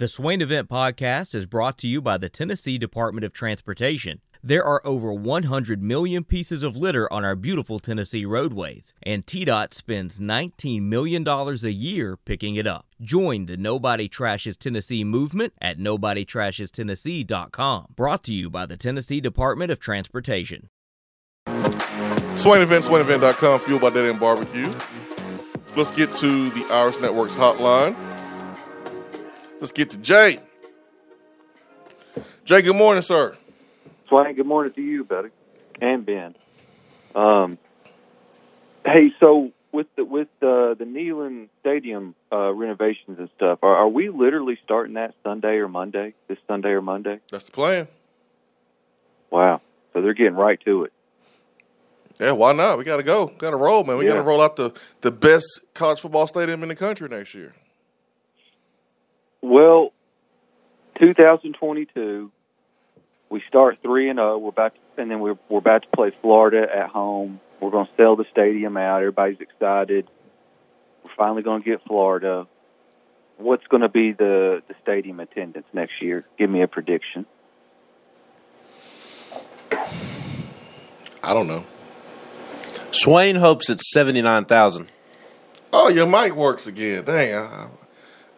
The Swain Event Podcast is brought to you by the Tennessee Department of Transportation. There are over 100 million pieces of litter on our beautiful Tennessee roadways, and TDOT spends $19 million a year picking it up. Join the Nobody Trashes Tennessee movement at NobodyTrashesTennessee.com. Brought to you by the Tennessee Department of Transportation. Swain Event, SwainEvent.com, fueled by Dead End Barbecue. Let's get to the Irish Networks hotline. Let's get to Jay. Jay, good morning, sir. Swain, good morning to you, buddy, and Ben. Um, hey, so with the with the the Neyland Stadium uh, renovations and stuff, are, are we literally starting that Sunday or Monday? This Sunday or Monday? That's the plan. Wow! So they're getting right to it. Yeah, why not? We got to go. Got to roll, man. We Yeah. got to roll out the, the best college football stadium in the country next year. Well, 2022, we start three and zero. We're about, to, and then we're we're about to play Florida at home. We're going to sell the stadium out. Everybody's excited. We're finally going to get Florida. What's going to be the the stadium attendance next year? Give me a prediction. I don't know. Swain hopes it's seventy nine thousand. Oh, your mic works again. Dang, I, I,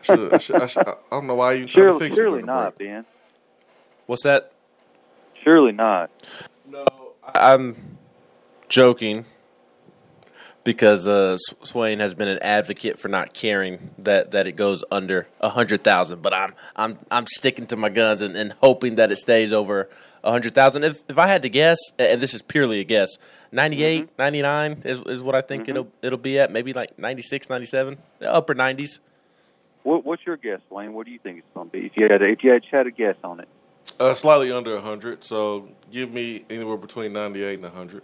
should, I, should, I, should, I don't know why you tried to Surely, fix surely it. not, Ben. What's that? Surely not. No, I'm joking because uh, Swain has been an advocate for not caring that, that it goes under a hundred thousand. But I'm I'm I'm sticking to my guns and, and hoping that it stays over a hundred thousand. If if I had to guess, and this is purely a guess, 98, 99 is is what I think it'll it'll be at. Maybe like 96, 97, upper nineties. What, what's your guess, Wayne? What do you think it's going to be? If you had a, if you had, had a guess on it. Uh, slightly under 100, so give me anywhere between 98 and 100.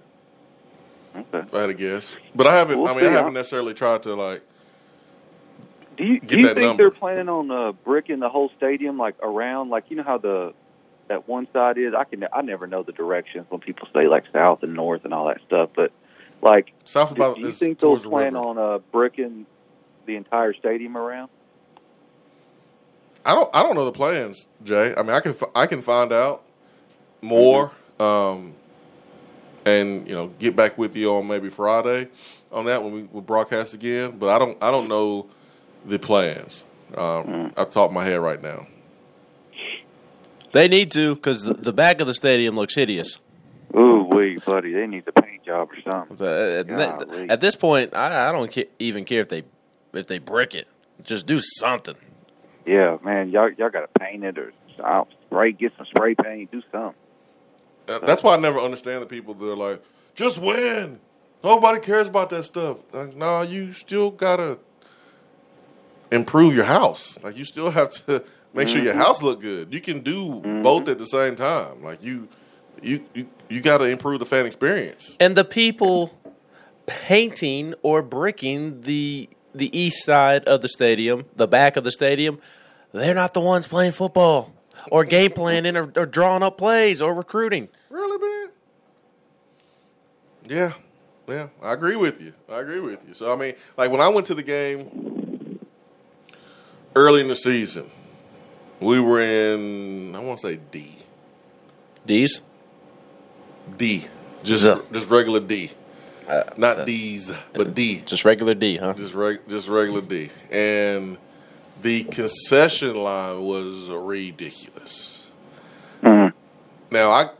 Okay. If I had a guess. But I haven't, We'll I mean, I haven't necessarily tried to, like, Do you do you think number. they're planning on uh, bricking the whole stadium like around like you know how the that one side is? I can I never know the directions when people say like south and north and all that stuff, but like south do, about do you think they'll plan on uh, bricking the entire stadium around? I don't, I don't know the plans, Jay. I mean, I can, f- I can find out more, um, and you know, get back with you on maybe Friday on that when we will broadcast again. But I don't, I don't know the plans. Um, I've top my head right now. They need to because the, the back of the stadium looks hideous. Ooh, wee, buddy, they need the paint job or something. So, uh, at, Golly. at this point, I, I don't ca- even care if they if they brick it. Just do something. Yeah, man, y'all y'all got to paint it or spray, get some spray paint, do something. Uh, That's why I never understand the people that are like, just win. Nobody cares about that stuff. Like, no, you still gotta improve your house. Like, you still have to make sure your house look good. You can do both at the same time. Like, you, you, you, you got to improve the fan experience. And the people painting or bricking the the east side of the stadium, the back of the stadium, they're not the ones playing football or game planning or, or drawing up plays or recruiting. Really, man? Yeah, yeah, I agree with you. I agree with you. So I mean, like when I went to the game early in the season, we were in I want to say D, D's. D, just just regular D, Uh, not D's, but D, Just regular D, huh? just reg, just regular D, and the concession line was ridiculous. Mhm. Now I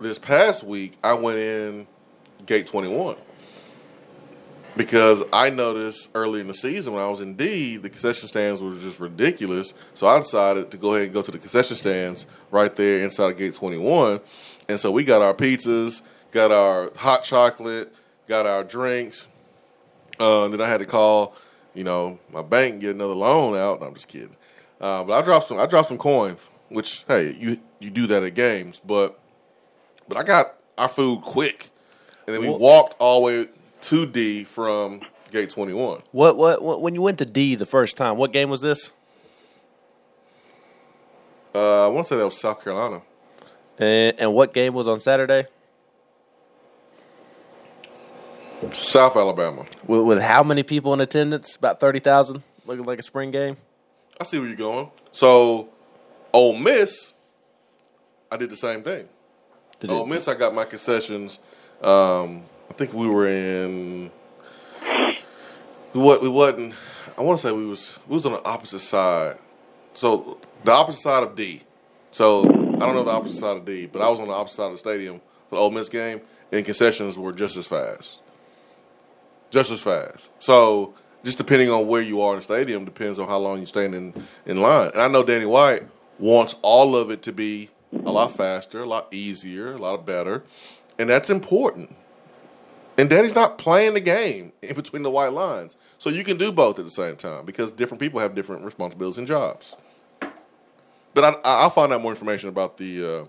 this past week I went in gate twenty one because I noticed early in the season when I was in D the concession stands were just ridiculous. So I decided to go ahead and go to the concession stands right there inside of gate twenty one, and so we got our pizzas, got our hot chocolate, got our drinks. Uh, then I had to call, you know, my bank get another loan out. No, I'm just kidding. Uh, but I dropped some. I dropped some coins, which hey, you you do that at games, but but I got our food quick, and then we walked all the way to D from gate 21. What, what what when you went to D the first time? What game was this? Uh, I want to say that was South Carolina. And, and what game was on Saturday? South Alabama. With, with how many people in attendance? About thirty thousand. Looking like a spring game. I see where you're going. So, Ole Miss, I did the same thing. Did Ole Miss, I got my concessions. Um, I think we were in. We what we wasn't. I want to say we was we was on the opposite side. So the opposite side of D. So I don't know the opposite side of D, but I was on the opposite side of the stadium for the Ole Miss game, and concessions were just as fast. Just as fast. So just depending on where you are in the stadium depends on how long you stand in, in line. And I know Danny White wants all of it to be a lot faster, a lot easier, a lot better. And that's important. And Danny's not playing the game in between the white lines. So you can do both at the same time because different people have different responsibilities and jobs. But I, I'll find out more information about the, uh,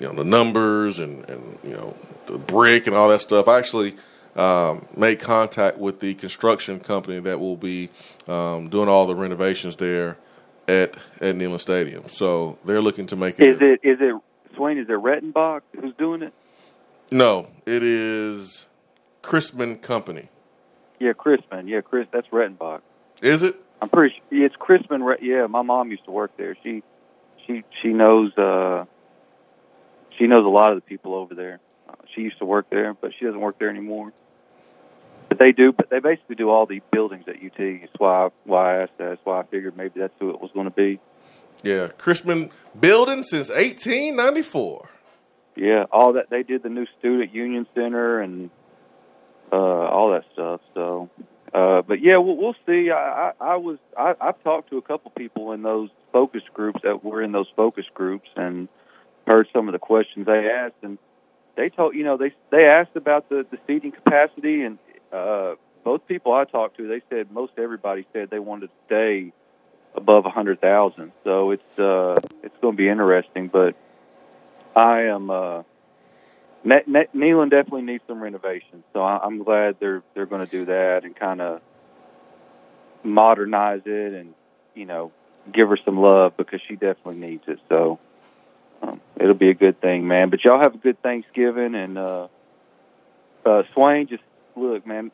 you know, the numbers and, and you know the brick and all that stuff. I actually um, made contact with the construction company that will be um, doing all the renovations there at at Neyland Stadium. So they're looking to make it. Is it is it Swain? Is it Rentenbach who's doing it? No, it is Christman Company. Yeah, Christman. Yeah, Chris. That's Rentenbach. Is it? I'm pretty. sure it's Christman. Yeah, my mom used to work there. She she she knows uh she knows a lot of the people over there. Uh, she used to work there, but she doesn't work there anymore. But they do. But they basically do all the buildings at UT. That's why why I asked that. That's why I figured maybe that's who it was going to be. Yeah, Christman building since 1894. Yeah, all that they did the new student union center and uh all that stuff. So, uh but yeah, we'll, we'll see. I, I I was I I've talked to a couple people in those focus groups that were in those focus groups and heard some of the questions they asked and they told you know they they asked about the the seating capacity and uh both people I talked to they said most everybody said they wanted to stay above a hundred thousand. So it's uh it's going to be interesting, but I am. Uh, Ne- Ne- Neyland definitely needs some renovation, so I- I'm glad they're they're going to do that and kind of modernize it and you know give her some love because she definitely needs it. So um, it'll be a good thing, man. But y'all have a good Thanksgiving and uh, uh, Swain. Just look, man.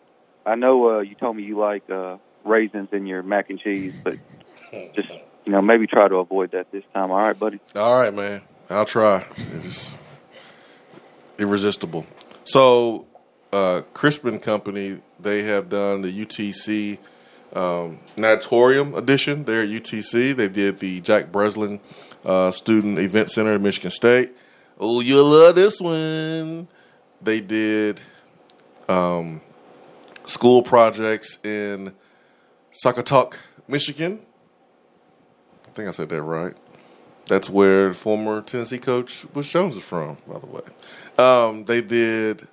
I know uh, you told me you like uh, raisins in your mac and cheese, but just you know maybe try to avoid that this time. All right, buddy. All right, man. I'll try. It's irresistible. So, uh, Christman Company, they have done the UTC um, Natatorium edition there at UTC. They did the Jack Breslin uh, Student Event Center at Michigan State. Oh, you'll love this one. They did um, school projects in Saugatuck, Michigan. I think I said that right. That's where former Tennessee coach Butch Jones is from, by the way. Um, they did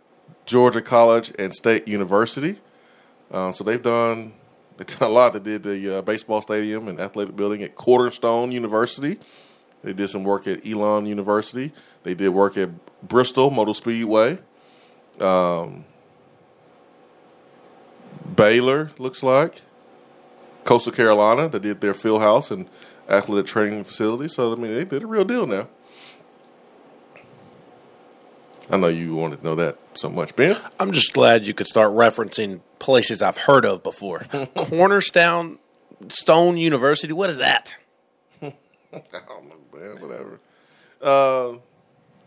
Georgia College and State University. Um, so they've done they've done a lot. They did the uh, baseball stadium and athletic building at Cornerstone University. They did some work at Elon University. They did work at Bristol Motor Speedway. Um, Baylor looks like Coastal Carolina. They did their field house and athletic training facility. So I mean, they did a real deal now. I know you wanted to know that so much, Ben. I'm just glad you could start referencing places I've heard of before. Cornerstone Stone University. What is that? I don't know, man. Whatever. Uh,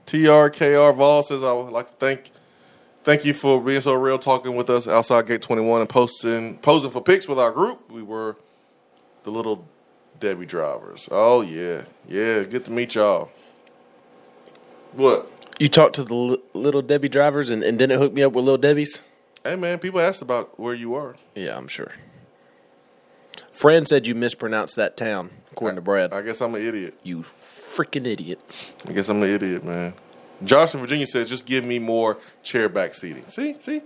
TRKR Vol says I would like to thank thank you for being so real, talking with us outside Gate Twenty One and posting posing for pics with our group. We were the little Debbie drivers. Oh yeah, yeah. Good to meet y'all. What? You talked to the li- little Debbie drivers and, and didn't hook me up with little Debbie's? Hey man, people asked about where you are. Yeah, I'm sure. Fran said you mispronounced that town, according to Brad. I guess I'm an idiot. you freaking idiot. I guess I'm an idiot, man. Josh in Virginia says, just give me more chair back seating. See, see.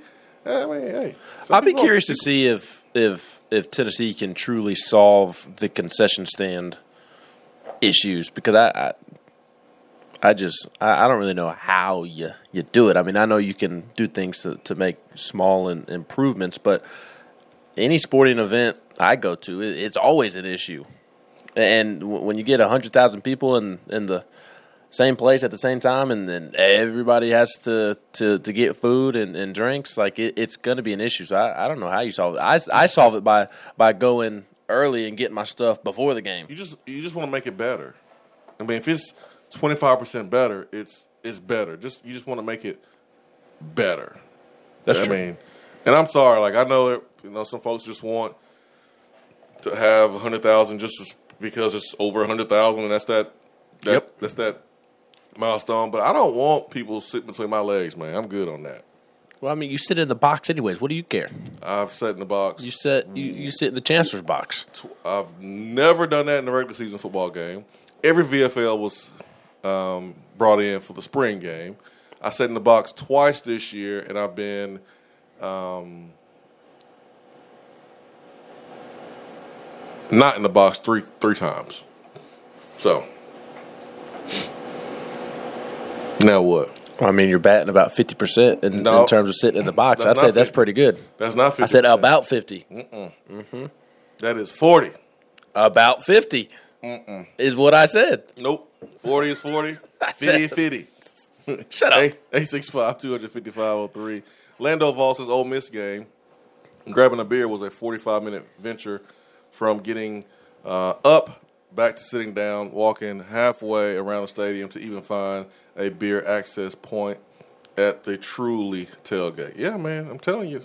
I mean, hey. I'd be curious to see if if if Tennessee can truly solve the concession stand issues because I I, I just I, I don't really know how you you do it. I mean, I know you can do things to, to make small in, improvements, but any sporting event I go to, it, it's always an issue. And w- when you get hundred thousand people in in the same place at the same time, and then everybody has to to, to get food and, and drinks. Like it, it's going to be an issue. So I, I don't know how you solve it. I, I solve it by by going early and getting my stuff before the game. You just you just want to make it better. I mean, if it's twenty five percent better, it's it's better. Just you just want to make it better. That's I true. mean, and I'm sorry. Like I know that you know some folks just want to have a hundred thousand just because it's over a hundred thousand, and that's that. that Yep. That's that milestone. But I don't want people sitting between my legs, man. I'm good on that. Well, I mean, you sit in the box anyways. What do you care? I've sat in the box. You sit you, you sit in the chancellor's box. I've never done that in a regular season football game. Every VFL was um, brought in for the spring game. I sat in the box twice this year, and I've been um, not in the box three three times. So now what? I mean, you're batting about fifty percent in, No. in terms of sitting in the box. I'd say not that's pretty good. That's not 50 I said about fifty. That is forty. About 50 is what I said. Nope. Forty is forty. I Fifty is fifty. Shut up. Eight six five two hundred fifty five oh three. Lando Voss's Ole Miss game. Grabbing a beer was a forty five minute venture from getting uh, up back to sitting down, walking halfway around the stadium to even find a beer access point at the truly tailgate. Yeah, man, I'm telling you.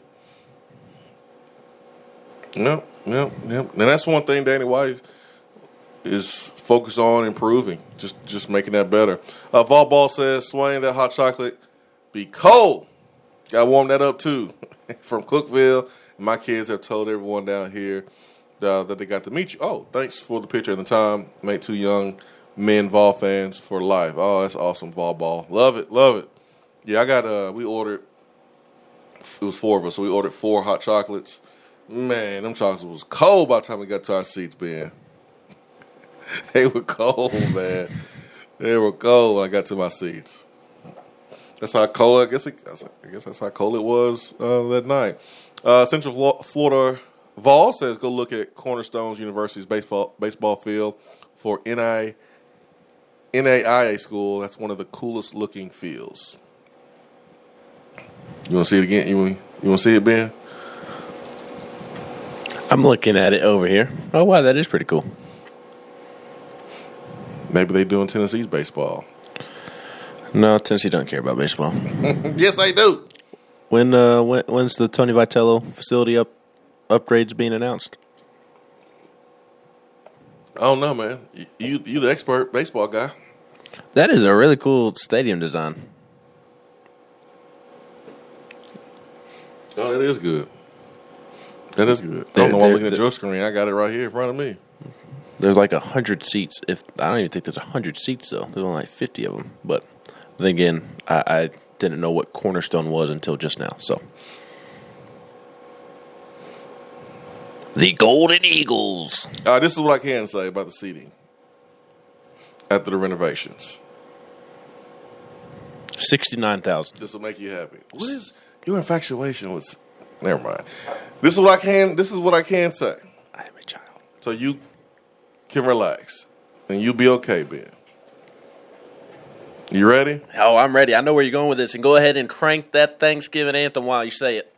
Yep, yep, yep. And that's one thing Danny White is focused on improving, just just making that better. Uh, says, Swain, that hot chocolate be cold. Got to warm that up too. From Cookeville, my kids have told everyone down here uh, that they got to meet you. Oh, thanks for the picture and the time. Made too young men Vol fans for life. Oh, that's awesome, Vol Ball. Love it, love it. Yeah, I got. Uh, we ordered. It was four of us, so we ordered four hot chocolates. Man, them chocolates was cold by the time we got to our seats, Ben. they were cold, man. They were cold when I got to my seats. That's how cold. I guess. It, I guess that's how cold it was uh, that night. Uh, Central Florida Vol says go look at Cornerstones University's baseball baseball field for NI, NAIA school. That's one of the coolest looking fields. You want to see it again? You want you want to see it, Ben? I'm looking at it over here. Oh wow, that is pretty cool. Maybe they doing Tennessee's baseball. No, Tennessee don't care about baseball. yes, they do. When uh, when when's the Tony Vitello facility up upgrades being announced? I don't know, man. You you, the expert baseball guy. That is a really cool stadium design. Oh, that is good. That is good. I don't know why I'm looking at your screen. I got it right here in front of me. There's like a hundred seats. If I don't even think there's a hundred seats though. There's only like fifty of them. But then again, I, I didn't know what Cornerstone was until just now. So the Golden Eagles. Uh, this is what I can say about the seating after the renovations. Sixty nine thousand. This will make you happy. What is your infatuation with? Never mind. This is what I can. This is what I can say. I am a child. So you can relax and you'll be okay, Ben. You ready? Oh, I'm ready. I know where you're going with this, and go ahead and crank that Thanksgiving anthem while you say it.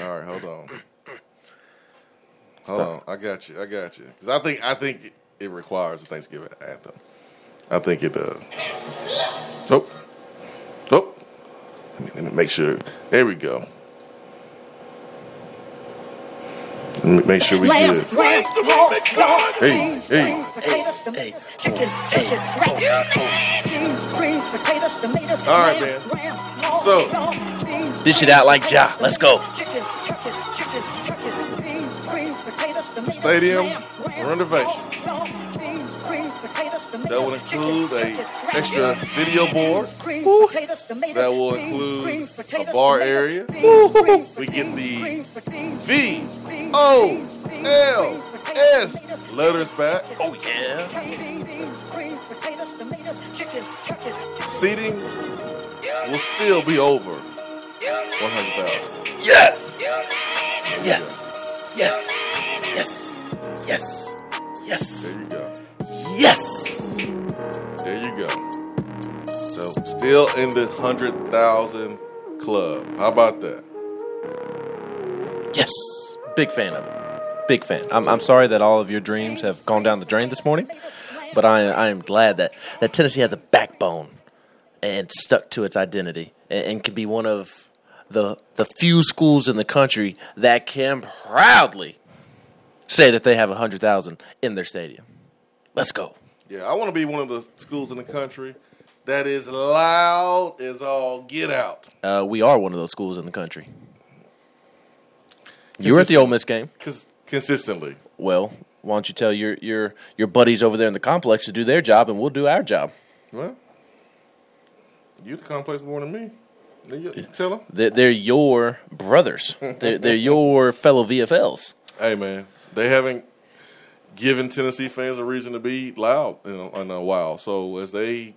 All right, hold on. Hold on, I got you. I got you. Because I think I think it requires a Thanksgiving anthem. I think it does. Oh, oh. Let me, let me make sure. There we go. Let me make sure we Lamb, good. lamb, pork, pork, Hey, beans, hey. greens, potatoes, tomatoes, chicken, chicken. Beans, potatoes, tomatoes, All right, man. So- Dish it out like Ja. Let's go. Potatoes, tomatoes, Stadium lamb, lamb, renovation. pork, pork, beans, greens, potatoes, tomatoes, That will include chicken, a extra video board. Greens, potatoes, tomatoes, That will include a bar area. beans, greens, We get the greens, beans, V beans, O beans, beans, L greens, potatoes, S tomatoes, letters back. Oh yeah. Beans, greens, potatoes, tomatoes, chicken, chicken, Seating will still be over one hundred thousand. Yes. Yes. Yes. Yes. Yes. Yes. There you go. Yes. There you go. So still in the hundred thousand club. How about that? Yes. Big fan of it. Big fan. I'm, I'm sorry that all of your dreams have gone down the drain this morning, but I, I am glad that, that Tennessee has a backbone and stuck to its identity and, and can be one of the the few schools in the country that can proudly say that they have 100,000 in their stadium. Let's go. Yeah, I want to be one of the schools in the country that is loud as all get out. Uh, we are one of those schools in the country. You were at the Ole Miss game. Cons- consistently. Well, why don't you tell your, your, your buddies over there in the complex to do their job and we'll do our job? Well, you the complex more than me. You, you tell them. They're, they're your brothers. they're, they're your fellow VFLs. Hey, man, they haven't given Tennessee fans a reason to be loud in a, in a while. So as they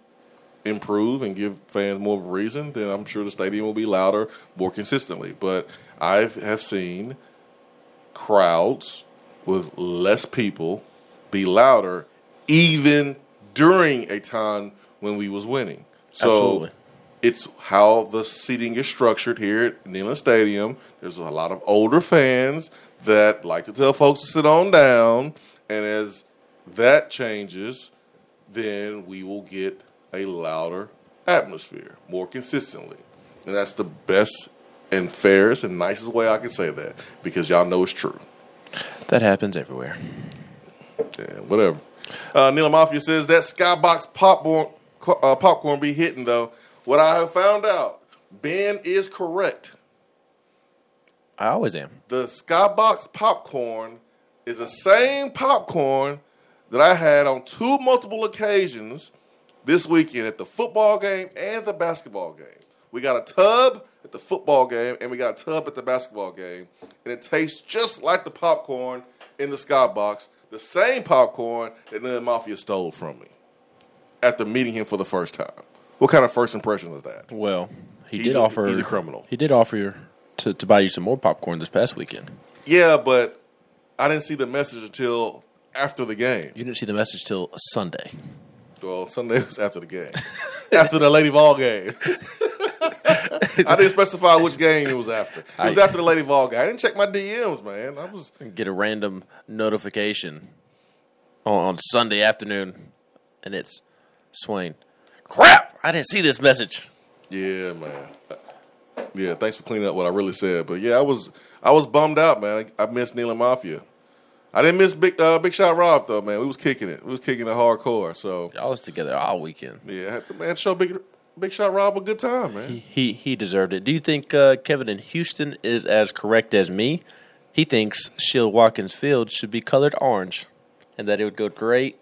improve and give fans more of a reason, then I'm sure the stadium will be louder more consistently. But I have seen crowds with less people be louder even during a time when we was winning. So Absolutely. it's how the seating is structured here at Neyland Stadium. There's a lot of older fans that like to tell folks to sit on down, and as that changes, then we will get a louder atmosphere more consistently. And that's the best and fairest and nicest way I can say that because y'all know it's true. That happens everywhere. Yeah, whatever. Uh, Neil Mafia says that skybox popcorn, uh, popcorn be hitting though. What I have found out, Ben is correct. I always am. The skybox popcorn is the same popcorn that I had on two multiple occasions this weekend at the football game and the basketball game. We got a tub at the football game and we got a tub at the basketball game, and it tastes just like the popcorn in the skybox, the same popcorn that Neil Mafia stole from me after meeting him for the first time. What kind of first impression is that? Well, he He's did a- offer. he's a criminal. He did offer to, to buy you some more popcorn this past weekend. Yeah, but I didn't see the message until after the game. You didn't see the message till Sunday. Well, Sunday was after the game, after the Lady Vol game. I didn't specify which game it was after. It was I- after the Lady Vol game. I didn't check my DMs, man. I was Get a random notification on, on Sunday afternoon, and it's Swain. Crap! I didn't see this message. yeah, man. Yeah, thanks for cleaning up what I really said. But yeah, I was I was bummed out, man. I, I missed Neil and Mafia. I didn't miss Big uh, Big Shot Rob though, man. We was kicking it. We was kicking it hardcore. So Y'all was together all weekend. yeah, I had to- man, show Big Big Shot Rob a good time, man. He he, he deserved it. Do you think uh, Kevin in Houston is as correct as me? He thinks Shields-Watkins Field should be colored orange, and that it would go great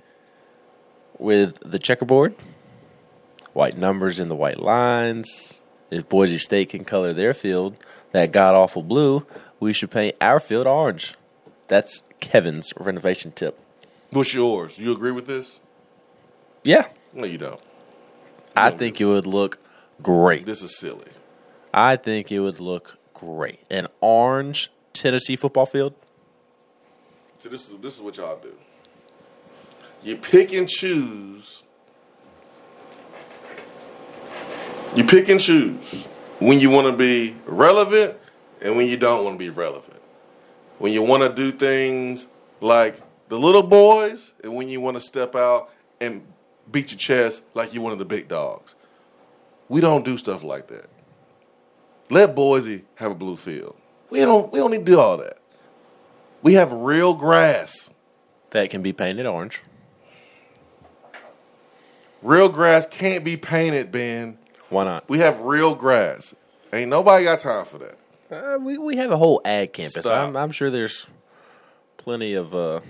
with the checkerboard, white numbers in the white lines. If Boise State can color their field that god awful blue, we should paint our field orange. That's Kevin's renovation tip. What's yours? You agree with this? Yeah, No, you don't. I think it would look great. This is silly. I think it would look great. An orange Tennessee football field. So this is this is what y'all do. You pick and choose. You pick and choose when you want to be relevant and when you don't want to be relevant. When you want to do things like the little boys and when you want to step out and beat your chest like you're one of the big dogs. We don't do stuff like that. Let Boise have a blue field. We don't we don't need to do all that. We have real grass. that can be painted orange. Real grass can't be painted, Ben. Why not? We have real grass. Ain't nobody got time for that. Uh, we we have a whole ag campus. Stop. I'm, I'm sure there's plenty of uh,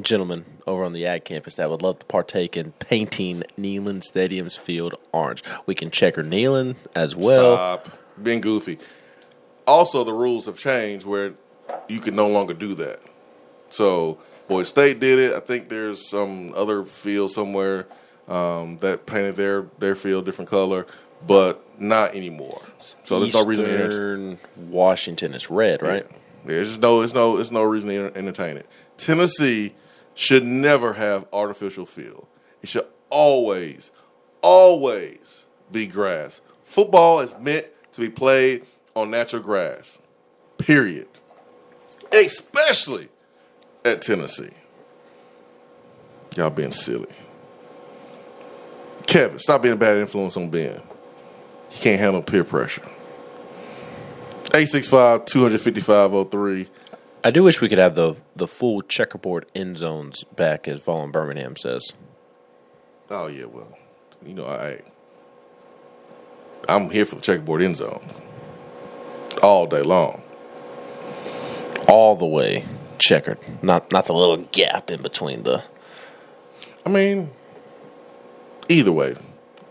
gentlemen over on the ag campus that would love to partake in painting Neyland Stadium's field orange. We can checker Neyland as well. Stop being goofy. Also, the rules have changed where you can no longer do that. So, Boise State did it. I think there's some other field somewhere um, that painted their their field different color, but not anymore. So there's no reason to enter- Eastern Washington is red, right? Yeah, there's no, there's no, there's no reason to entertain it. Tennessee should never have artificial field. It should always, always be grass. Football is meant to be played on natural grass. Period. especially at Tennessee. Y'all being silly. Kevin, stop being a bad influence on Ben. He can't handle peer pressure. 865 255 03. I do wish we could have the the full checkerboard end zones back, as Vaughn Birmingham says. Oh, yeah, well, you know, I, I'm here for the checkerboard end zone all day long. All the way checkered, not not the little gap in between the. I mean, either way,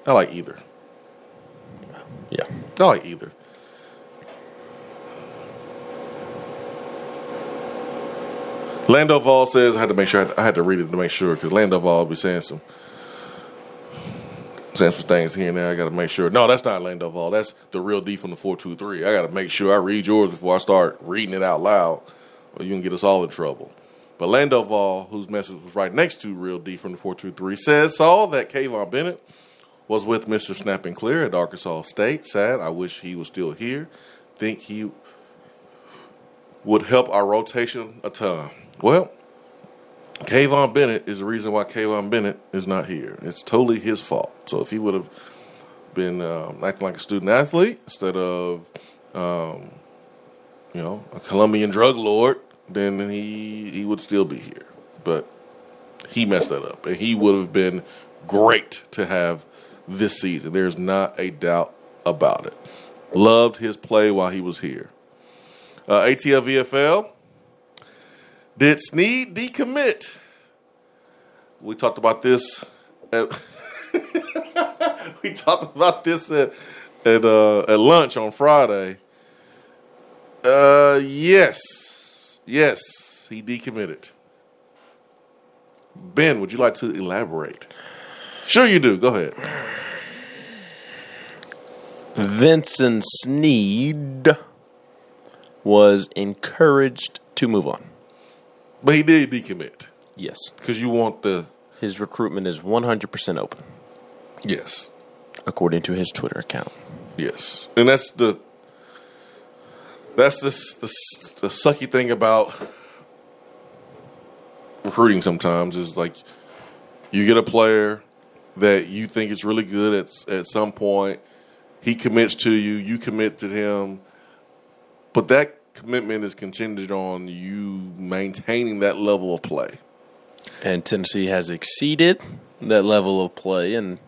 I like either. Yeah, I like either. Lando Vol says I had to make sure I had to read it to make sure because Lando will be saying some saying some things here and there. I got to make sure. No, that's not Lando Vol. That's the real D from the four two three. I got to make sure I read yours before I start reading it out loud, or you can get us all in trouble. But Lando Vol, whose message was right next to Real D from the four two three, says saw that Kivon Bennett was with Mister Snap and Clear at Arkansas State. Sad. I wish he was still here. Think he would help our rotation a ton. Well, Kivon Bennett is the reason why Kivon Bennett is not here. It's totally his fault. So if he would have been um, acting like a student athlete instead of, um, you know, a Colombian drug lord, then he he would still be here. But he messed that up, and he would have been great to have this season. There's not a doubt about it. Loved his play while he was here. Uh, ATL VFL. Did Sneed decommit? We talked about this. At, we talked about this at at, uh, at lunch on Friday. Uh, yes, yes, he decommitted. Ben, would you like to elaborate? Sure, you do. Go ahead. Vincent Sneed was encouraged to move on. But he did decommit Yes, because you want the his recruitment is 100% open, yes, according to his Twitter account. yes, and that's the that's the the, the sucky thing about recruiting. Sometimes is like you get a player that you think is really good at at some point. He commits to you, you commit to him, but that commitment is contingent on you maintaining that level of play. And Tennessee has exceeded that level of play and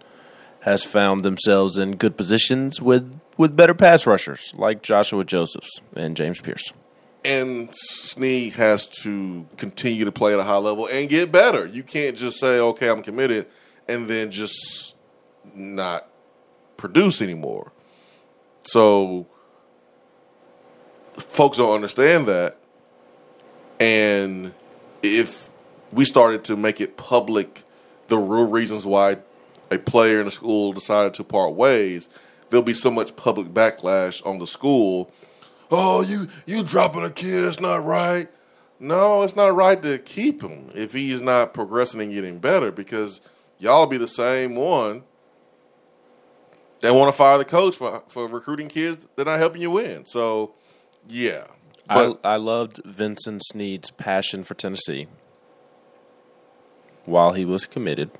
has found themselves in good positions with, with better pass rushers like Joshua Josephs and James Pierce. And Snead has to continue to play at a high level and get better. You can't just say, okay, I'm committed, and then just not produce anymore. So folks don't understand that. And if we started to make it public the real reasons why a player in a school decided to part ways, there'll be so much public backlash on the school. Oh, you you dropping a kid, It's not right. No, it's not right to keep him if he is not progressing and getting better because y'all be the same one that want to fire the coach for for recruiting kids that are not helping you win. So, yeah. But I, I loved Vincent Sneed's passion for Tennessee while he was committed,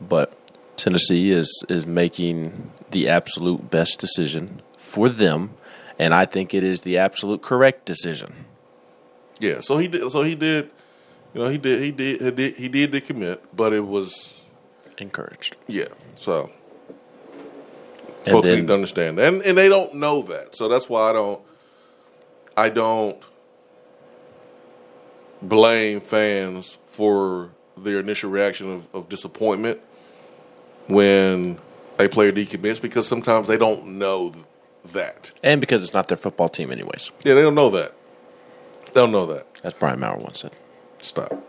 but Tennessee is is making the absolute best decision for them, and I think it is the absolute correct decision. yeah, so he did so he did you know, he did he did he did he did the commit, but it was Encouraged. yeah. So And folks then- need to understand that. And and they don't know that. So that's why I don't I don't blame fans for their initial reaction of, of disappointment when a player decommits because sometimes they don't know that. And because it's not their football team, anyways. Yeah, they don't know that. They don't know that. As Brian Maurer once said. Stop.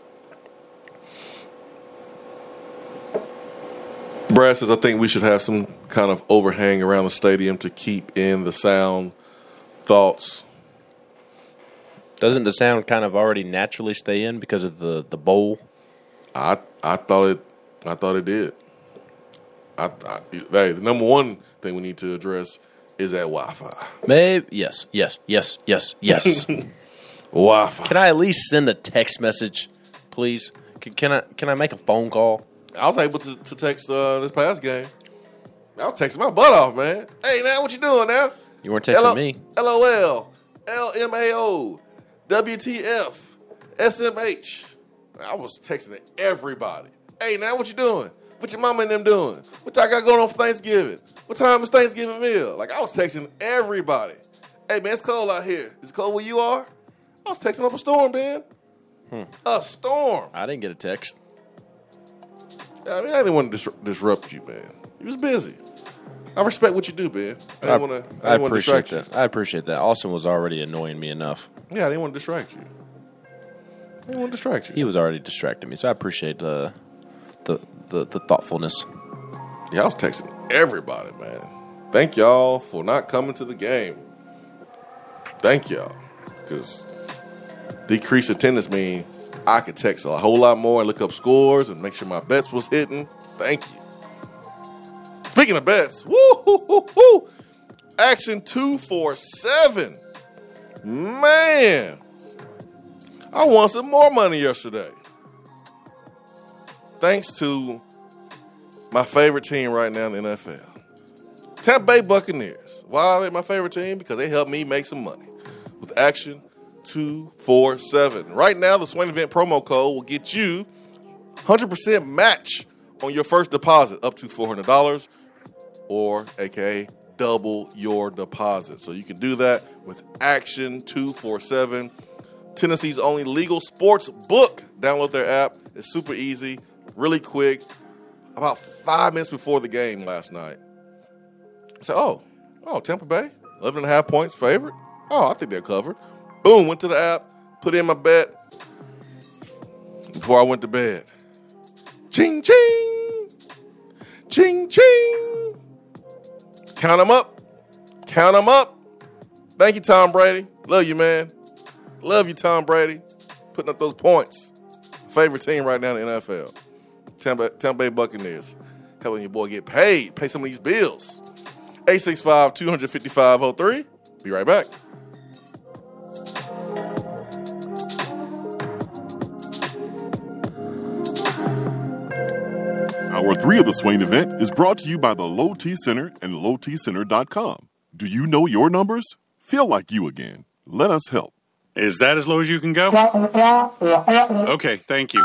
Brad says, I think we should have some kind of overhang around the stadium to keep in the sound thoughts. Doesn't the sound kind of already naturally stay in because of the, the bowl? I I thought it I thought it did. I, I hey, the number one thing we need to address is that Wi-Fi. Maybe yes, yes, yes, yes, yes. Wi-Fi. Can I at least send a text message, please? Can, can I can I make a phone call? I was able to, to text uh, this past game. I was texting my butt off, man. Hey, now what you doing now? You weren't texting L- me. LOL, LMAO, WTF, SMH. I was texting everybody. Hey, now what you doing? What your mama and them doing? What y'all got going on for Thanksgiving? What time is Thanksgiving meal? Like I was texting everybody. Hey man, it's cold out here. Is it cold where you are? I was texting up a storm, man. A storm. I didn't get a text. I mean, I didn't want to dis- disrupt you, man. You was busy. I respect what you do, man. I didn't want to. I I didn't want to appreciate distract that. I appreciate that. Austin was already annoying me enough. Yeah, I didn't want to distract you. I didn't want to distract you. He was already distracting me, so I appreciate uh, the the the thoughtfulness. Yeah, I was texting everybody, man. Thank y'all for not coming to the game. Thank y'all, because decreased attendance means I could text a whole lot more and look up scores and make sure my bets was hitting. Thank you. Speaking of bets, woo hoo hoo hoo, action two four seven, man. I won some more money yesterday, thanks to my favorite team right now in the NFL. Tampa Bay Buccaneers. Why are they my favorite team? Because they help me make some money with Action 247. Right now, the Swain Event promo code will get you 100% match on your first deposit up to $400 or aka double your deposit. So you can do that with Action 247. Tennessee's only legal sports book. Download their app. It's super easy, really quick. About five minutes before the game last night. I said, oh, oh, Tampa Bay, 11 and a half points favorite. Oh, I think they're covered. Boom, went to the app, put in my bet before I went to bed. Ching, ching, ching, ching. Count them up, count them up. Thank you, Tom Brady. Love you, man. Love you, Tom Brady. Putting up those points. Favorite team right now in the NFL. Tampa, Tampa Bay Buccaneers. Helping your boy get paid, pay some of these bills. 865 255 03. Be right back. Hour three of the Swain event is brought to you by the Low T Center and lowtcenter.com. Do you know your numbers? Feel like you again. Let us help. Is that as low as you can go? Okay, thank you.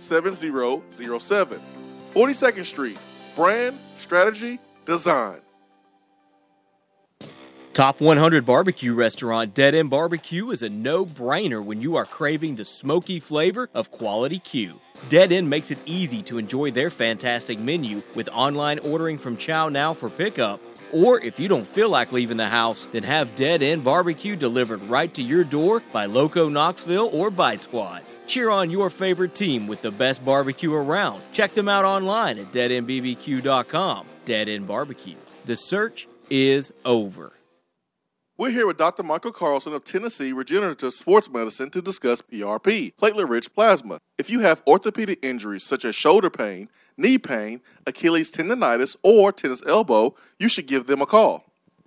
7007. 42nd Street, brand, strategy, design. Top 100 barbecue restaurant Dead End Barbecue is a no brainer when you are craving the smoky flavor of quality Q. Dead End makes it easy to enjoy their fantastic menu with online ordering from ChowNow for pickup. Or if you don't feel like leaving the house, then have Dead End Barbecue delivered right to your door by Loco Knoxville or Bite Squad. Cheer on your favorite team with the best barbecue around. Check them out online at deadendbbq.com. Dead End Barbecue. The search is over. We're here with Dr. Michael Carlson of Tennessee Regenerative Sports Medicine to discuss PRP, platelet rich plasma. If you have orthopedic injuries such as shoulder pain, knee pain, Achilles tendonitis, or tennis elbow, you should give them a call.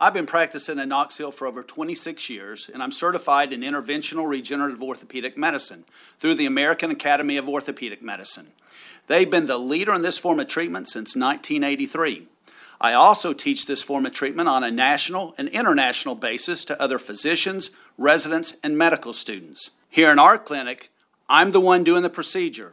I've been practicing in Knoxville for over 26 years, and I'm certified in interventional regenerative orthopedic medicine through the American Academy of Orthopedic Medicine. They've been the leader in this form of treatment since 1983. I also teach this form of treatment on a national and international basis to other physicians, residents, and medical students. Here in our clinic, I'm the one doing the procedure,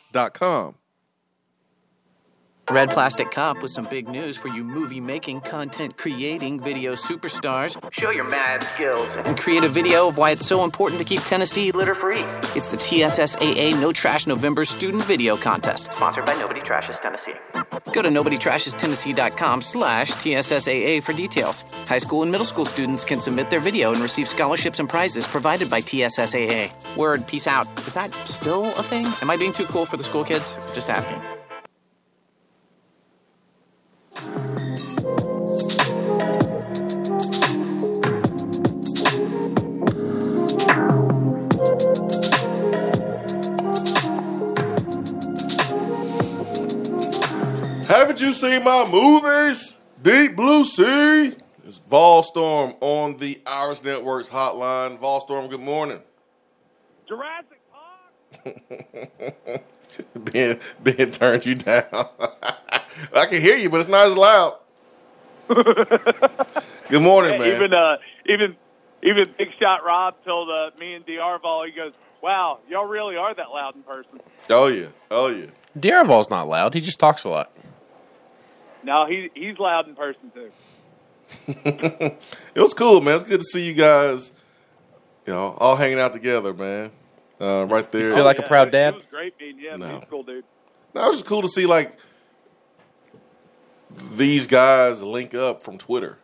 dot com. Red Plastic Cop with some big news for you movie making, content creating video superstars. Show your mad skills and create a video of why it's so important to keep Tennessee litter free. It's the TSSAA No Trash November Student Video Contest, sponsored by Nobody Trashes Tennessee. Go to nobodytrashestennessee.com slash TSSAA for details. High school and middle school students can submit their video and receive scholarships and prizes provided by TSSAA. Word, peace out. Is that still a thing? Am I being too cool for the school kids? Just asking. Haven't you seen my movies? Deep Blue Sea. It's Volstorm on the Irish Networks hotline. Volstorm, good morning. Jurassic Ben, ben turned you down. I can hear you, but it's not as loud. good morning, man. Even uh, even even Big Shot Rob told uh, me and Dr. Vol, he goes, "Wow, y'all really are that loud in person." Oh yeah, oh yeah. Dr. Vol's not loud. He just talks a lot. No, he he's loud in person too. it was cool, man. It's good to see you guys, you know, all hanging out together, man. Uh, right there. You feel like a proud dad? It was great meeting him. No. He's cool dude. No, it was just cool to see like these guys link up from Twitter.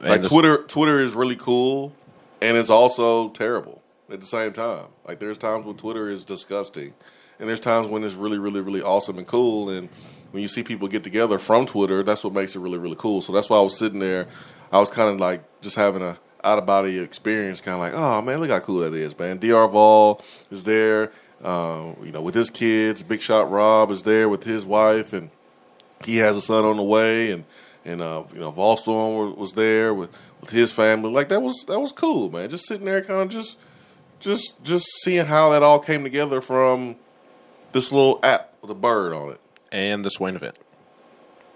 And like this- Twitter, Twitter is really cool, and it's also terrible at the same time. Like there's times when Twitter is disgusting, and there's times when it's really, really, really awesome and cool. And when you see people get together from Twitter, that's what makes it really, really cool. So that's why I was sitting there. I was kind of like just having a out of body experience, kind of like, oh man, look how cool that is, man. Dr. Vol is there, um, you know, with his kids. Big Shot Rob is there with his wife, and he has a son on the way, and and uh, you know, Volstorm was, there with, with his family. Like that was that was cool, man. Just sitting there, kind of just just just seeing how that all came together from this little app with a bird on it. And the Swain event.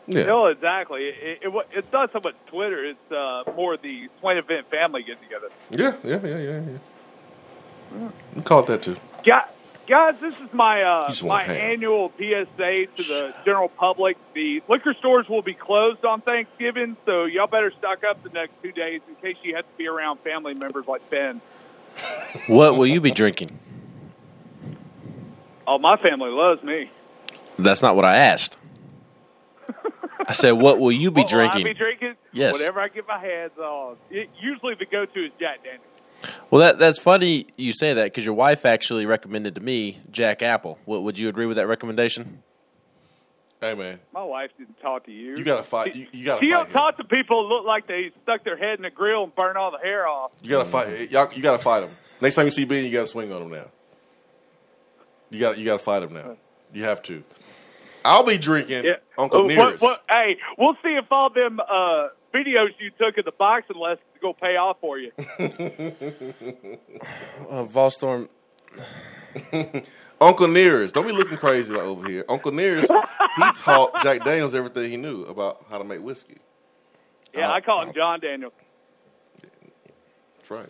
Yeah. No, exactly. It, it, it, it's not so much Twitter; it's uh, more the Swain Event family getting together. Yeah, yeah, yeah, yeah, yeah. You call it that too. Guys, guys, this is my uh, my annual PSA to the general public. The liquor stores will be closed on Thanksgiving, so y'all better stock up the next two days in case you have to be around family members like Ben. What will you be drinking? Oh, my family loves me. That's not what I asked. I said, what will you be What will I drinking? be drinking? Yes. Whatever I get my hands on. It, usually the go-to is Jack Daniels. Well, that that's funny you say that because your wife actually recommended to me Jack Apple. What, would you agree with that recommendation? Hey man, My wife didn't talk to you. you gotta fight. You, you gotta She fight. don't Him. talk to people who look like they stuck their head in the grill and burn all the hair off. You gotta fight. Y'all, you gotta fight them. Next time you see Ben, you gotta swing on him now. You got you got to fight him now. You have to. I'll be drinking Yeah. Uncle Uh, what- Nearest. what- hey, we'll see if all them uh, videos you took in the boxing lessons go pay off for you. Uh, Volstorm, Uncle Nearest, don't be looking crazy like over here. Uncle Nearest, he taught Jack Daniels everything he knew about how to make whiskey. Yeah, I call him John Daniel. That's right.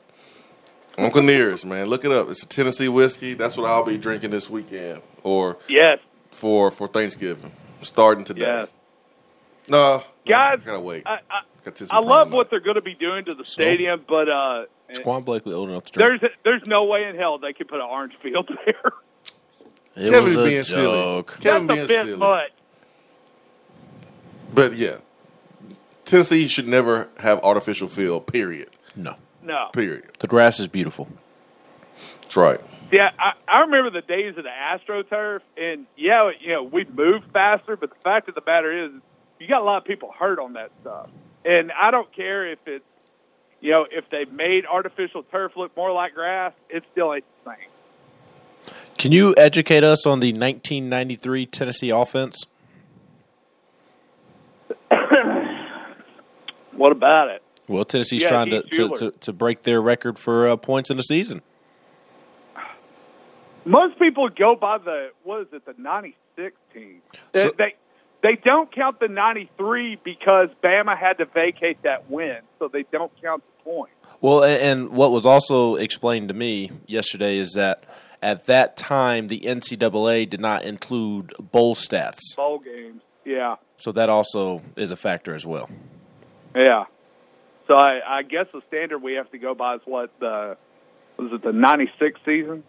Uncle Nearest, man, look it up. It's a Tennessee whiskey. That's what I'll be drinking this weekend, or Yes, for for Thanksgiving, starting today. yes. No, Guys, I gotta wait. I, I, Got I love what they're going to be doing to the stadium, but uh, Squan Blakely old enough to drink. there's there's no way in hell they could put an orange field there. It Kevin was a being silly. joke. Kevin That's being a bit silly. much. But yeah, Tennessee should never have artificial field. Period. No, No. Period. the grass is beautiful. That's right. Yeah, I, I remember the days of the AstroTurf, and yeah, you know we moved faster, but the fact of the matter is, you got a lot of people hurt on that stuff. And I don't care if it's, you know, if they made artificial turf look more like grass, it still ain't the same. Can you educate us on the 1993 Tennessee offense? What about it? Well, Tennessee's Yeah, trying to, to, to, to break their record for uh, points in the season. Most people go by the what is it, the '96 team. They, So- they they don't count the '93 because Bama had to vacate that win, so they don't count the point. Well, and what was also explained to me yesterday is that at that time the NCAA did not include bowl stats, Bowl games, yeah, so that also is a factor as well. yeah. So I, I guess the standard we have to go by is what the was it the '96 season?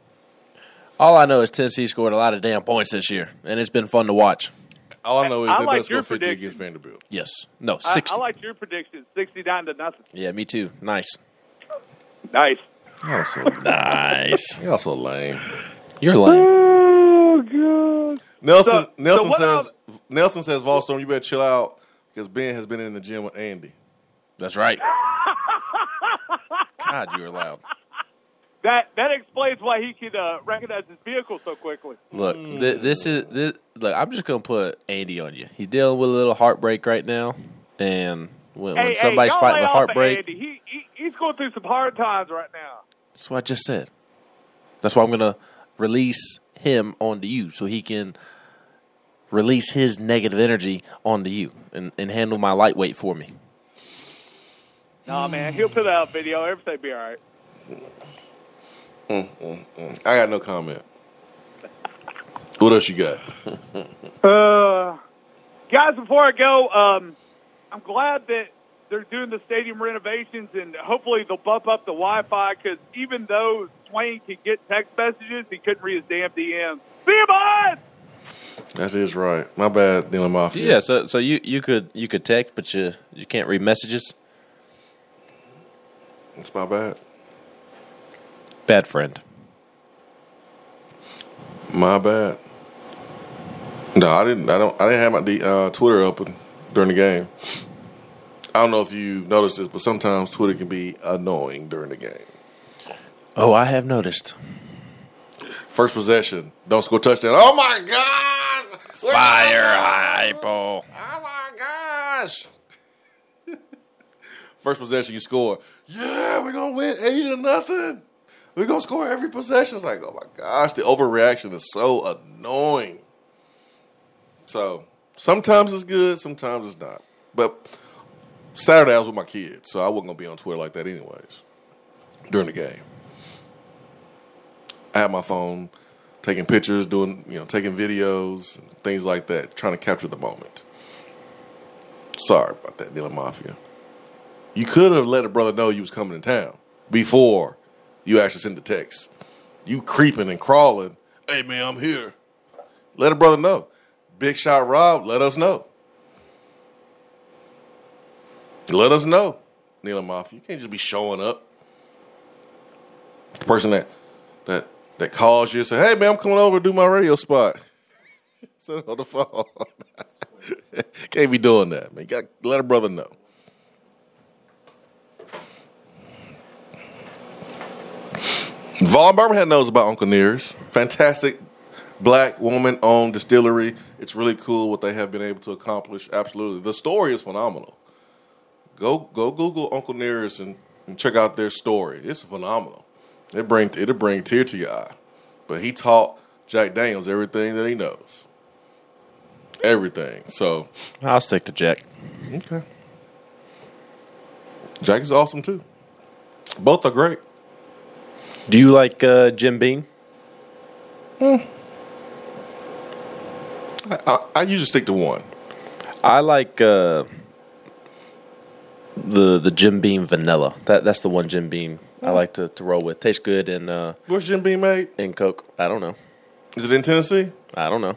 All I know is Tennessee scored a lot of damn points this year, and it's been fun to watch. All I know is I they like better score 50 prediction. against Vanderbilt. Yes, no, sixty. I like your prediction, 69 to nothing. yeah, me too. Nice, Nice. Y'all so, nice. y'all so lame. You're lame. Oh god. Nelson So- Nelson so what says Nelson says Volstorm, you better chill out because Ben has been in the gym with Andy. That's right. God, you were loud. That that explains why he could uh, recognize his vehicle so quickly. Look, th- this is this. Look, I'm just gonna put Andy on you. He's dealing with a little heartbreak right now, and when, when somebody's hey, fighting with of heartbreak, Andy. He, he he's going through some hard times right now. that's what I just said. That's why I'm gonna release him onto you, so he can release his negative energy onto you and, and handle my lightweight for me. Nah, man, he'll put out a video. Everything be all right. Mm, mm, mm. I got no comment. What else you got? Uh, guys, before I go, um, I'm glad that they're doing the stadium renovations, and hopefully they'll bump up the Wi-Fi because even though Swain can get text messages, he couldn't read his damn DM. See you, boys. That is right. My bad, Dylan Mafia. Yeah, so so you, you could you could text, but you you can't read messages. It's my bad. Bad friend. My bad. No, I didn't. I don't. I didn't have my D- uh, Twitter open during the game. I don't know if you've noticed this, but sometimes Twitter can be annoying during the game. Oh, I have noticed. First possession, don't score touchdown. Oh my gosh! Fire hypo. Oh my gosh! First possession, you score. Yeah, we're gonna win eight to nothing. We're gonna score every possession. It's like, oh my gosh, the overreaction is so annoying. So sometimes it's good, sometimes it's not. But Saturday I was with my kids, so I wasn't gonna be on Twitter like that anyways during the game. I had my phone taking pictures, doing you know, taking videos, things like that, trying to capture the moment. Sorry about that, Dylan Mafia. You could have let a brother know you was coming to town before you actually sent the text. You creeping and crawling. Hey man, I'm here. Let a brother know. Big shot Rob, let us know. Let us know, Neil Mafia. You can't just be showing up. The person that that that calls you and say, "Hey man, I'm coming over to do my radio spot." Sit on the phone. can't be doing that, man. You got let a brother know. Vaughn Birmingham knows about Uncle Nearest. Fantastic black woman owned distillery. It's really cool what they have been able to accomplish. Absolutely, the story is phenomenal. Go go Google Uncle Nearest and, and check out their story. It's phenomenal. It bring it'll bring tear to your eye. But he taught Jack Daniels everything that he knows. Everything. So I'll stick to Jack. Okay. Jack is awesome too. Both are great. Do you like uh, Jim Beam? Hmm. I, I, I usually stick to one. I like uh, the the Jim Beam vanilla. That that's the one Jim Beam I like to, to roll with. Tastes good and uh, Where's Jim Beam made? in Coke. I don't know. Is it in Tennessee? I don't know.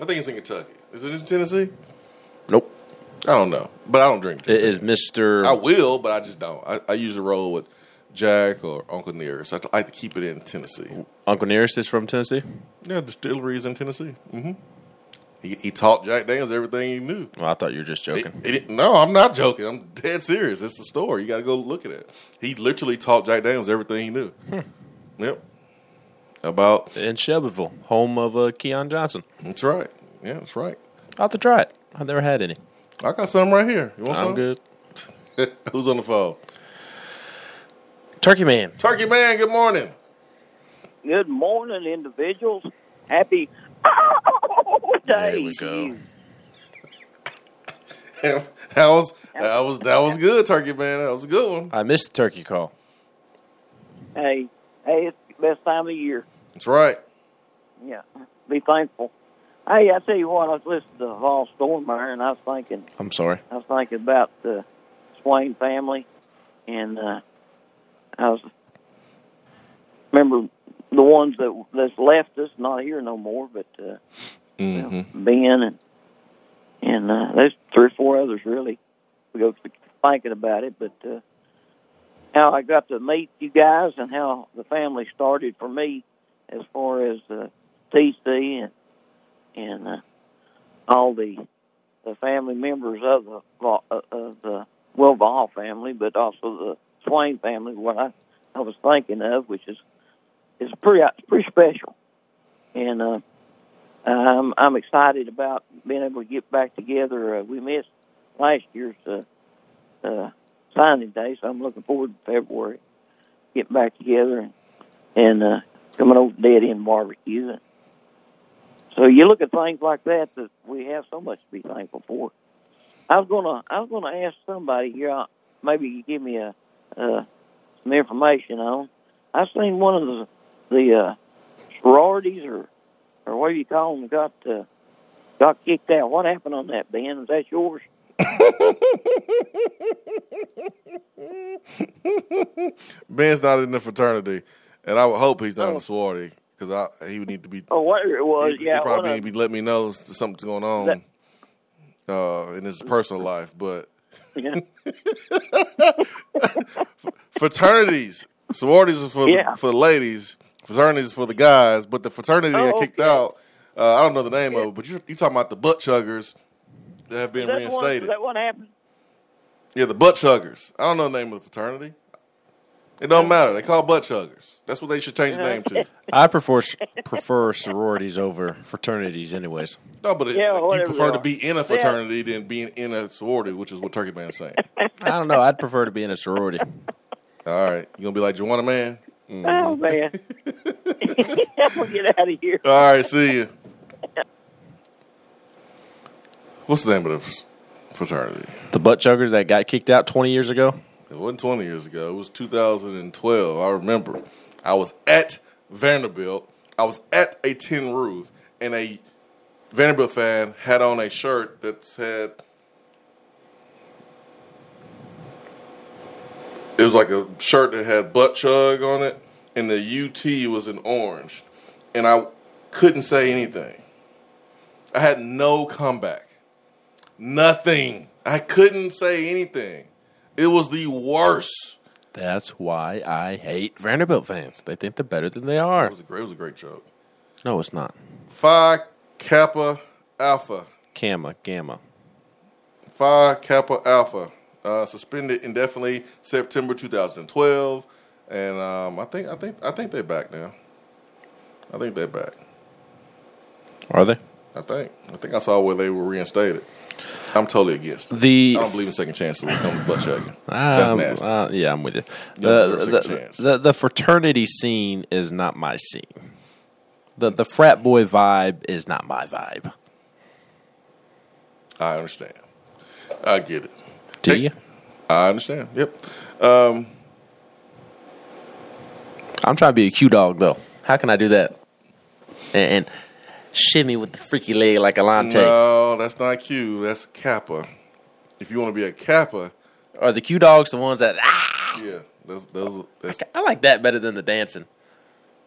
I think it's in Kentucky. Is it in Tennessee? Nope. I don't know, but I don't drink. Jim It is Mister. I will, but I just don't. I, I usually roll with Jack or Uncle Nearest. I like to keep it in Tennessee. Uncle Nearest is from Tennessee. Yeah, distilleries in Tennessee. Mm-hmm. He, he taught Jack Daniels everything he knew. Well, I thought you were just joking. He didn't- no, I'm not joking. I'm dead serious. It's the story. You got to go look at it. He literally taught Jack Daniels everything he knew. Yep. About in Shelbyville, home of uh, Keon Johnson. That's right. Yeah, that's right. I'll have to try it. I've never had any. I got some right here. You want I'm some? good. Who's on the phone? Turkey Man. Turkey Man. Good morning. Good morning, individuals. Happy day. There we go. that was that was that was good, Turkey Man. That was a good one. I missed the turkey call. Hey, hey, it's the best time of the year. That's right. Yeah, be thankful. Hey, I tell you what, I was listening to Vol Stormare, and I was thinking, I'm sorry. I was thinking about the Swain family, and uh, I was remember the ones that that's left us, not here no more, but uh, Mm-hmm. Ben and and uh, there's three or four others really. We go thinking about it, but uh, how I got to meet you guys and how the family started for me, as far as uh, TC and and uh, all the the family members of the of the Will Ball family, but also the Swain family. What I I was thinking of, which is is pretty pretty special, and. uh um, I'm excited about being able to get back together. Uh, we missed last year's uh, uh, signing day, so I'm looking forward to February getting back together and and uh, coming over to Dead End Barbecue. So you look at things like that that we have so much to be thankful for. I was gonna I was gonna ask somebody here, uh, maybe you give me a uh, some information on. I seen one of the the uh, sororities or or what do you call them got uh, got kicked out. What happened on that, Ben? Is that yours? Ben's not in the fraternity, and I would hope he's not in the sorority because he would need to be. Oh, whatever it was, he, yeah. he probably need to be letting me know something's going on uh, in his personal life, but Yeah. fraternities, sororities are for Yeah. the, for the ladies, fraternities for the guys. But the fraternity Oh, that kicked okay. out, uh, I don't know the name of it, but you you talking about the butt chuggers that have been that, the one, is reinstated? that what happened? Yeah, the butt chuggers. I don't know the name of the fraternity. It don't matter. They call butt chuggers. That's what they should change the name to. I prefer prefer sororities over fraternities, anyways. No, but it, Yeah, you whatever prefer they to are. be in a Yeah. fraternity than being in a sorority, which is what Turkey Man's saying. I don't know. I'd prefer to be in a sorority. All right, you gonna be like Joanna Man? Oh man, we'll get out of here. All right, see you. What's the name of the fraternity? The butt chuggers that got kicked out 20 years ago. It wasn't 20 years ago. It was 2012. I remember. I was at Vanderbilt. I was at a tin roof, and a Vanderbilt fan had on a shirt that said, it was like a shirt that had butt chug on it, and the UT was in orange. And I couldn't say anything. I had no comeback. Nothing. I couldn't say anything. It was the worst. That's why I hate Vanderbilt fans. They think they're better than they are. It was a great, it was a great joke. No, it's not. Phi Kappa Alpha. Gamma, gamma. Phi Kappa Alpha. Uh, suspended indefinitely September 2012, and um, I think I think I think they're back now. I think they're back. Are they? I think. I think I saw where they were reinstated. I'm totally against it. The- I don't believe in second chances when it comes to butt chugging. That's Um, nasty. uh, yeah, I'm with you. The, deserve a the, chance. the, the fraternity scene is not my scene. The the frat boy vibe is not my vibe. I understand. I get it. Do you? I understand. Yep. Um, I'm trying to be a Q dog though. How can I do that? And, and shimmy with the freaky leg like Alante. no, that's not Q. That's Kappa. If you want to be a Kappa, Are the Q dogs the ones that ah? yeah, those those that's I like that better than the dancing.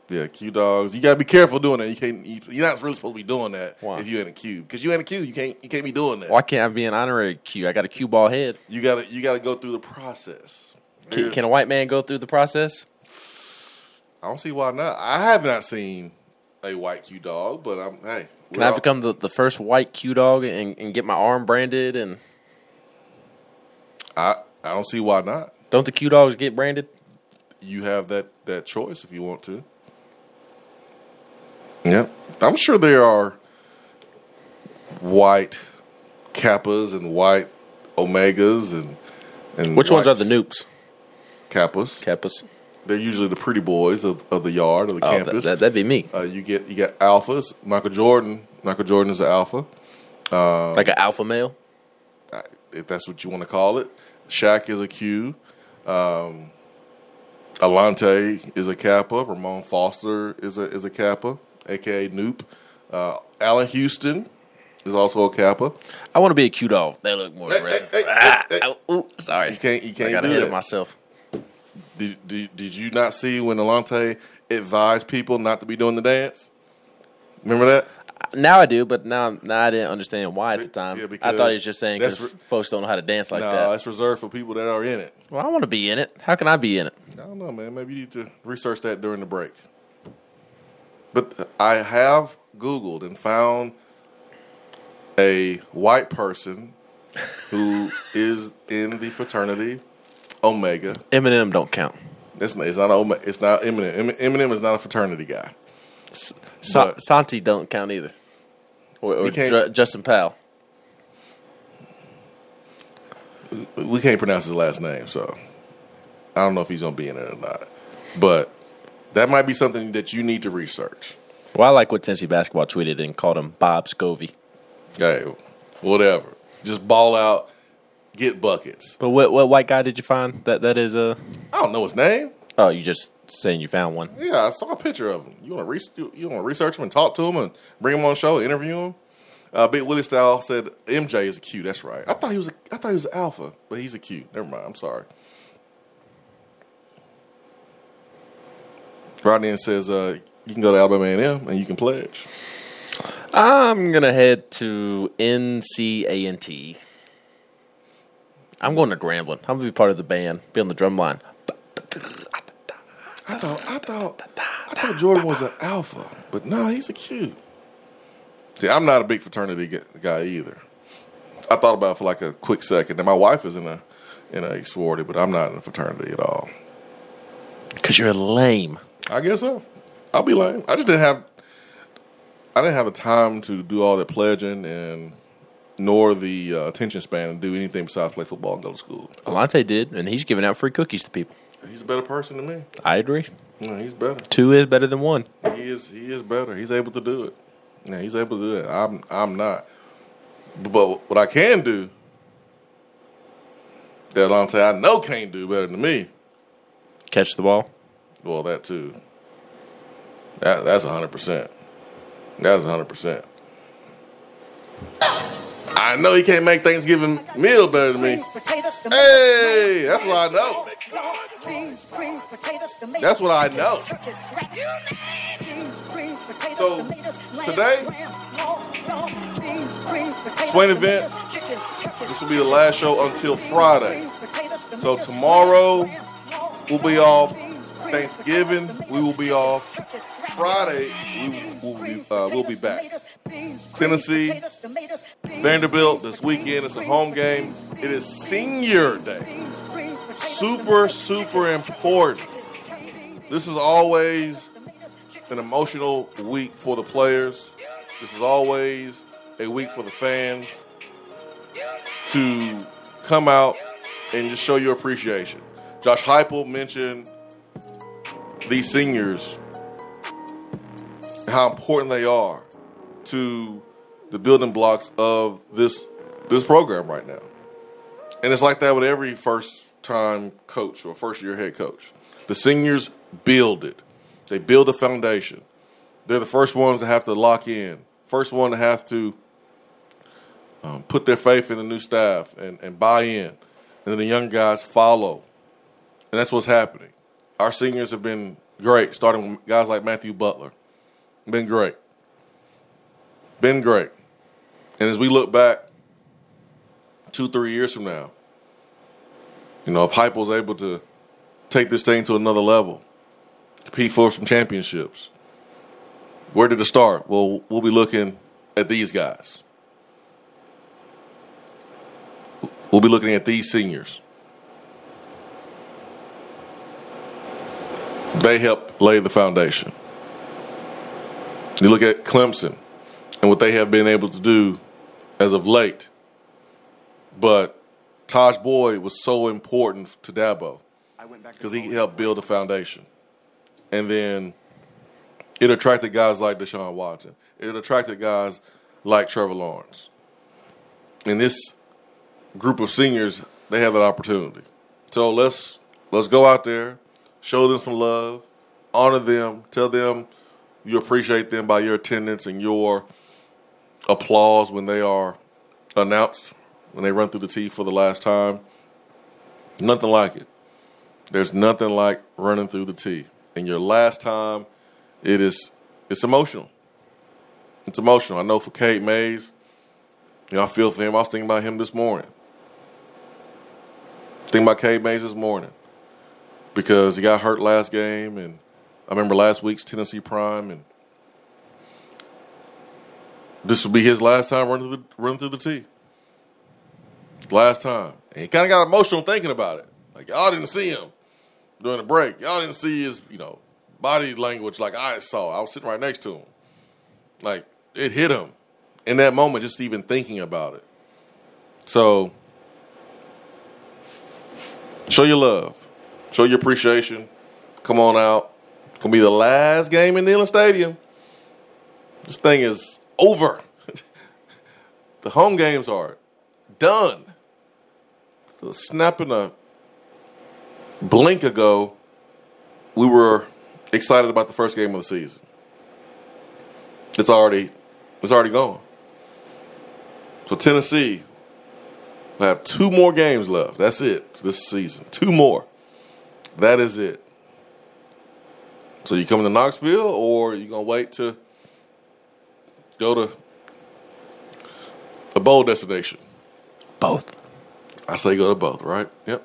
yeah, Q dogs. You gotta be careful doing that. You can't. You, you're not really supposed to be doing that Why? if you ain't a Q. Because you ain't a Q, you can't. You can't be doing that. Why can't I be an honorary Q? I got a Q ball head. You gotta. You gotta go through the process. Can, can a white man go through the process? I don't see why not. I have not seen a white Q dog, but I'm hey. Can I all- become the, the first white Q dog and, and get my arm branded? And I I don't see why not. don't the Q dogs get branded? You have that that choice if you want to. Yeah, I'm sure there are white kappas and white omegas and and Which ones are the Nupes? Kappas. Kappas. They're usually the pretty boys of, of the yard or the Oh, campus. that- that'd be me. Uh, you get you get alphas. Michael Jordan. Michael Jordan is an alpha. Um, Like an alpha male? if that's what you want to call it. Shaq is a Q. Um, Alante is a Kappa. Ramon Foster is a is a Kappa, aka Nupe. Uh, Allan Houston is also a Kappa. I want to be a Q dog. They look more aggressive. Ah, oh, ooh, sorry. You can't you can't I got do that. myself. Did, did did you not see when Alante advised people not to be doing the dance? Remember that? Now I do, but now now I didn't understand why at the time. I because thought he was just saying because re- folks don't know how to dance like no, that. that's reserved for people that are in it. Well, I want to be in it. How can I be in it? I don't know, man. Maybe you need to research that during the break. But I have Googled and found a white person who is in the fraternity Omega. Eminem don't count. It's not, it's not Omega. It's not Eminem. Eminem is not a fraternity guy. Sa- But- Santi don't count either. Or, or Ju- Justin Powell. we can't pronounce his last name, so I don't know if he's gonna be in it or not. But that might be something that you need to research. Well, I like what Tennessee basketball tweeted and called him Bob Scovey. Hey, whatever. Just ball out, get buckets. But what what white guy did you find that that is a? I don't know his name. Oh, you just saying you found one. Yeah, I saw a picture of him. You want to re- you want to research him and talk to him and bring him on the show, interview him. Uh, Big Willie Style said MJ is a Q. That's right. I thought he was a, I thought he was an alpha, but he's a Q. Never mind. I'm sorry. Rodney says uh, you can go to Alabama A&M and you can pledge. I'm gonna head to NC A&T. I'm going to Grambling. I'm gonna be part of the band, be on the drum line. I thought I thought I thought Jordan was an alpha, but no, he's a Q. See, I'm not a big fraternity guy either. I thought about it for like a quick second. And my wife is in a in a sorority, but I'm not in a fraternity at all. Cause you're lame. I guess so. I'll be lame. I just didn't have I didn't have the time to do all that pledging and nor the uh, attention span to do anything besides play football and go to school. Alante did, and he's giving out free cookies to people. He's a better person than me. I agree. Yeah, he's better. Two is better than one. He is he is better. He's able to do it. Yeah, he's able to do it. I'm I'm not. But what I can do that Alante I know can't do better than me. Catch the ball. Well, that too. That that's hundred percent. That's hundred percent. I know he can't make Thanksgiving meal better than me. Hey, that's what I know. That's what I know. So today, Swain event. This will be the last show until Friday. So tomorrow we'll be off. Thanksgiving we will be off. Friday we will be uh, we'll be back. Tennessee, Vanderbilt this weekend. It's a home game. It is Senior Day. Super super important. This is always an emotional week for the players. This is always a week for the fans to come out and just show your appreciation. Josh Heupel mentioned these seniors, how important they are to the building blocks of this this program right now. And it's like that with every first time coach or first year head coach. The seniors build it. They build a foundation. They're the first ones to have to lock in. First one to have to um, put their faith in the new staff and, and buy in. And then the young guys follow. And that's what's happening. Our seniors have been great, starting with guys like Matthew Butler. Been great. Been great. And as we look back two, three years from now, you know, if Heupel's able to take this thing to another level, compete for some championships, where did it start? Well, we'll be looking at these guys. We'll be looking at these seniors. They help lay the foundation. You look at Clemson and what they have been able to do as of late. But Tajh Boyd was so important to Dabo because he helped build a foundation. And then it attracted guys like Deshaun Watson. It attracted guys like Trevor Lawrence. And this group of seniors, they have that opportunity. So let's let's go out there, show them some love, honor them, tell them you appreciate them by your attendance and your applause when they are announced, when they run through the T for the last time. Nothing like it. There's nothing like running through the T. And your last time, it is it's emotional. It's emotional. I know for Cade Mays, you know, I feel for him. I was thinking about him this morning. Thinking about Cade Mays this morning because he got hurt last game, and I remember last week's Tennessee Prime, and this will be his last time running through the, running through the T. Last time, and he kind of got emotional thinking about it. Like y'all didn't see him during the break. Y'all didn't see his, you know, body language like I saw. I was sitting right next to him. Like it hit him in that moment, just even thinking about it. So show your love, show your appreciation. Come on out. It's gonna be the last game in Neyland Stadium. This thing is over. the home games are done. So snapping a blink ago, we were excited about the first game of the season. It's already it's already gone. So Tennessee will have two more games left. That's it this season. Two more. That is it. So you coming to Knoxville or you gonna wait to go to a bowl destination? Both. I say go to both, right? Yep.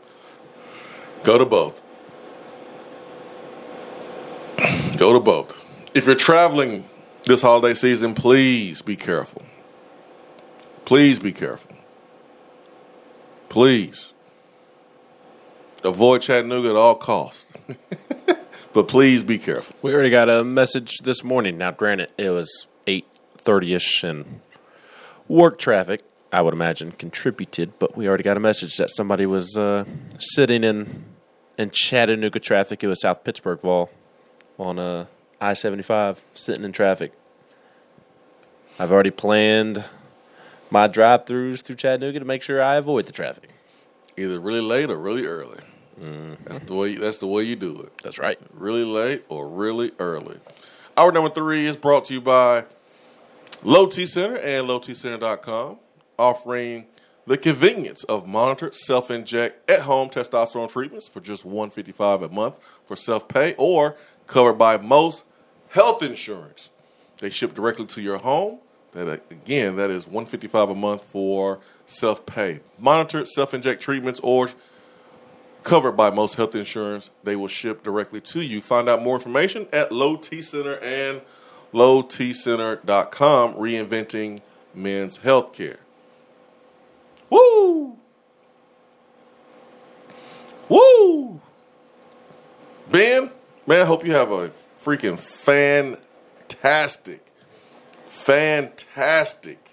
Go to both. Go to both. If you're traveling this holiday season, please be careful. Please be careful. Please. Avoid Chattanooga at all costs. but please be careful. We already got a message this morning. Now, granted, it was eight thirty ish, and work traffic, I would imagine, contributed. But we already got a message that somebody was uh, sitting in in Chattanooga traffic. It was South Pittsburg Vol on uh, I seventy five, sitting in traffic. I've already planned my drive throughs through Chattanooga to make sure I avoid the traffic. Either really late or really early. That's the way. That's the way you do it. That's right. Really late or really early. Hour number three is brought to you by Low T Center and LowTCenter.com, offering the convenience of monitored self-inject at-home testosterone treatments for just one fifty-five a month for self-pay or covered by most health insurance. They ship directly to your home. That again, that is one fifty-five a month for self-pay. Monitored self-inject treatments or covered by most health insurance. They will ship directly to you. Find out more information at Low T Center and lowtcenter.com, reinventing men's healthcare. Woo! Woo! Ben, man, I hope you have a freaking fantastic, fantastic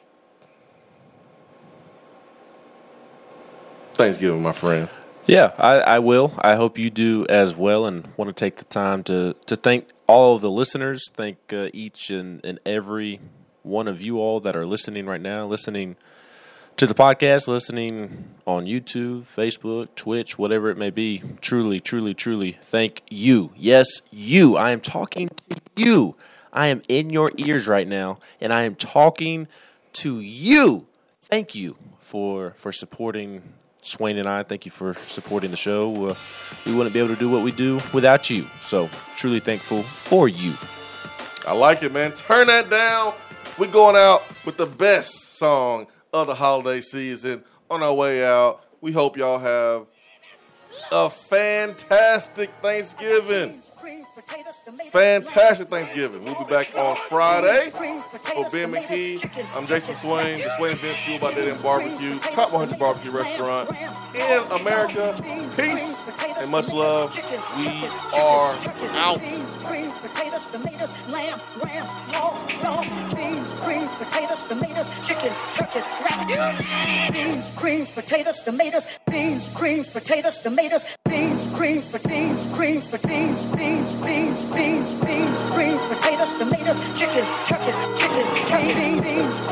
Thanksgiving, my friend. Yeah, I, I will. I hope you do as well, and want to take the time to to thank all of the listeners. Thank uh, each and, and every one of you all that are listening right now, listening to the podcast, listening on YouTube, Facebook, Twitch, whatever it may be. Truly, truly, truly, thank you. Yes, you. I am talking to you. I am in your ears right now, and I am talking to you. Thank you for for supporting Swain and I. Thank you for supporting the show. Uh, we wouldn't be able to do what we do without you. So truly thankful for you. I like it, man. Turn that down. We're going out with the best song of the holiday season on our way out. We hope y'all have a fantastic Thanksgiving. Fantastic Thanksgiving. We'll be back on Friday for Ben McKee. I'm Jason Swain, the Swain Events Fueled by Dead End Barbecue, top 100 barbecue restaurant in America. Peace and much love. We are out creams, potatoes, tomatoes, chicken, turkeys, rabbit, beans, creams, potatoes, tomatoes, beans, creams, potatoes, tomatoes, beans, creams, potatoes, greens, potatoes, beans, beans, beans, beans, greens, potatoes, tomatoes, chicken, turkeys, chicken, beans, beans.